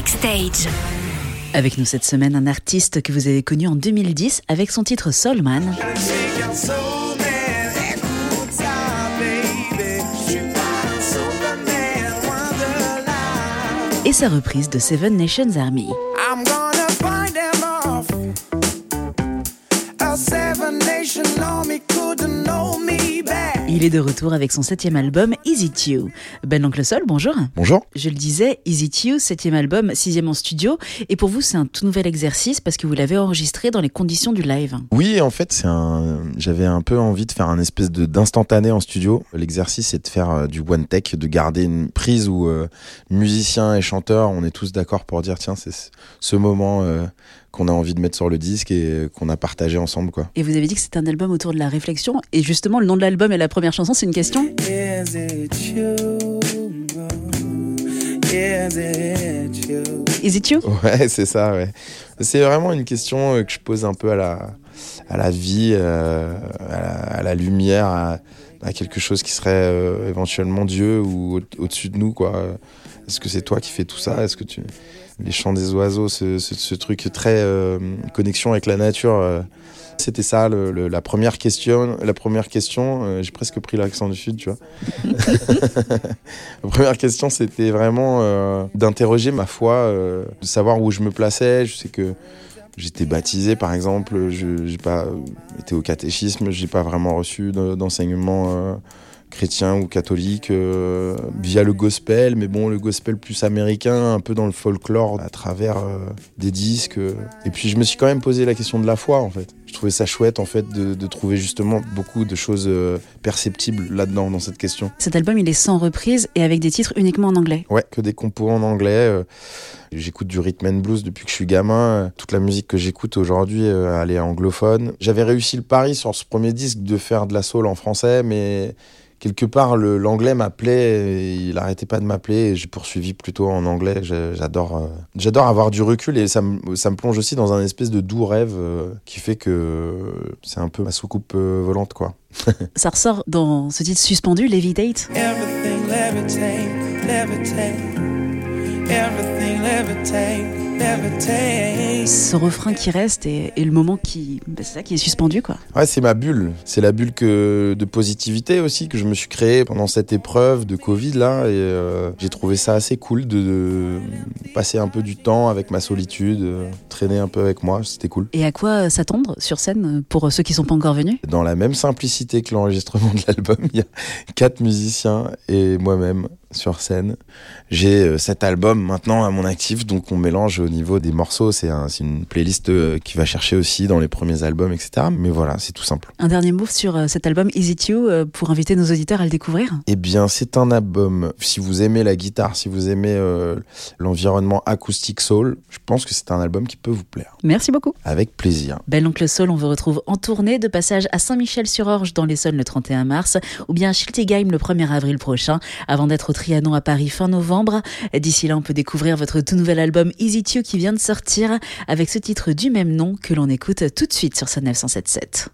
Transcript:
Backstage. Avec nous cette semaine, un artiste que vous avez connu en 2010 avec son titre Soulman. Et sa reprise de Seven Nations Army. I'm Il est de retour avec son septième album Is It You. Ben Oncle Sol, bonjour. Bonjour. Je le disais, Is It You, septième album, sixième en studio. Et pour vous, c'est un tout nouvel exercice parce que vous l'avez enregistré dans les conditions du live. Oui, en fait, c'est un. J'avais un peu envie de faire un espèce de d'instantané en studio. L'exercice, c'est de faire euh, du one take, de garder une prise où euh, musiciens et chanteurs, on est tous d'accord pour dire tiens, c'est ce- moment euh, qu'on a envie de mettre sur le disque et euh, qu'on a partagé ensemble, quoi. Et vous avez dit que c'était un album autour de la réflexion. Et justement, le nom de l'album et la première chanson, c'est une question. Is it you? Is it you? Is It You? Ouais, c'est ça, ouais. C'est vraiment une question euh, que je pose un peu à la, à la vie, euh, à, la, à la lumière, à, à quelque chose qui serait euh, éventuellement Dieu ou au- au-dessus de nous, quoi. Est-ce que c'est toi qui fais tout ça? Est-ce que tu... Les chants des oiseaux, ce, ce- ce truc très euh, connexion avec la nature, euh, c'était ça le- le- la première question. La première question, euh, j'ai presque pris l'accent du sud, tu vois. La première question, c'était vraiment euh, d'interroger ma foi, euh, de savoir où je me plaçais. Je sais que j'étais baptisé, par exemple. Je n'ai pas été au catéchisme. J'ai pas vraiment reçu de- d'enseignement chrétien ou catholique euh, via le gospel. Mais bon, le gospel plus américain, un peu dans le folklore, à travers euh, des disques. Et puis, je me suis quand même posé la question de la foi, en fait. Trouvais ça chouette, en fait, de, de trouver justement beaucoup de choses euh, perceptibles là-dedans, dans cette question. Cet album, il est sans reprise et avec des titres uniquement en anglais. Ouais, que des compos en anglais. euh, J'écoute du rhythm and blues depuis que je suis gamin. Euh, Toute la musique que j'écoute aujourd'hui, elle est anglophone. J'avais réussi le pari sur ce premier disque de faire de la soul en français, mais quelque part le- l'anglais m'appelait. et Il arrêtait pas de m'appeler et j'ai poursuivi plutôt en anglais. J'adore, euh, j'adore avoir du recul et ça me, ça me plonge aussi dans un espèce de doux rêve euh, qui fait que c'est un peu ma soucoupe euh, volante, quoi. Ça ressort dans ce titre suspendu, Levitate. Everything levitate, levitate. Everything levitate. Ce refrain qui reste et, et le moment qui. bah, c'est ça qui est suspendu, quoi. Ouais, c'est ma bulle. C'est la bulle que, de positivité aussi que je me suis créée pendant cette épreuve de Covid là. Et euh, j'ai trouvé ça assez cool de, de passer un peu du temps avec ma solitude, euh, traîner un peu avec moi. C'était cool. Et à quoi s'attendre sur scène pour ceux qui sont pas encore venus? Dans la même simplicité que l'enregistrement de l'album, il y a quatre musiciens et moi-même sur scène. J'ai euh, cet album maintenant à mon actif, donc on mélange au niveau des morceaux. C'est un- c'est une playlist euh, qui va chercher aussi dans les premiers albums, etc. Mais voilà, c'est tout simple. Un dernier mot sur euh, cet album Is It You pour inviter nos auditeurs à le découvrir? Eh bien, c'est un album. Si vous aimez la guitare, si vous aimez euh, l'environnement acoustique soul, je pense que c'est un album qui peut vous plaire. Merci beaucoup. Avec plaisir. Belle Oncle Soul, on vous retrouve en tournée de passage à Saint-Michel-sur-Orge dans l'Essonne le 31 mars ou bien à Schiltigheim le 1er avril prochain avant d'être au Trianon à Paris fin novembre. D'ici là, on peut découvrir votre tout nouvel album You qui vient de sortir avec ce titre du même nom que l'on écoute tout de suite sur sa 977.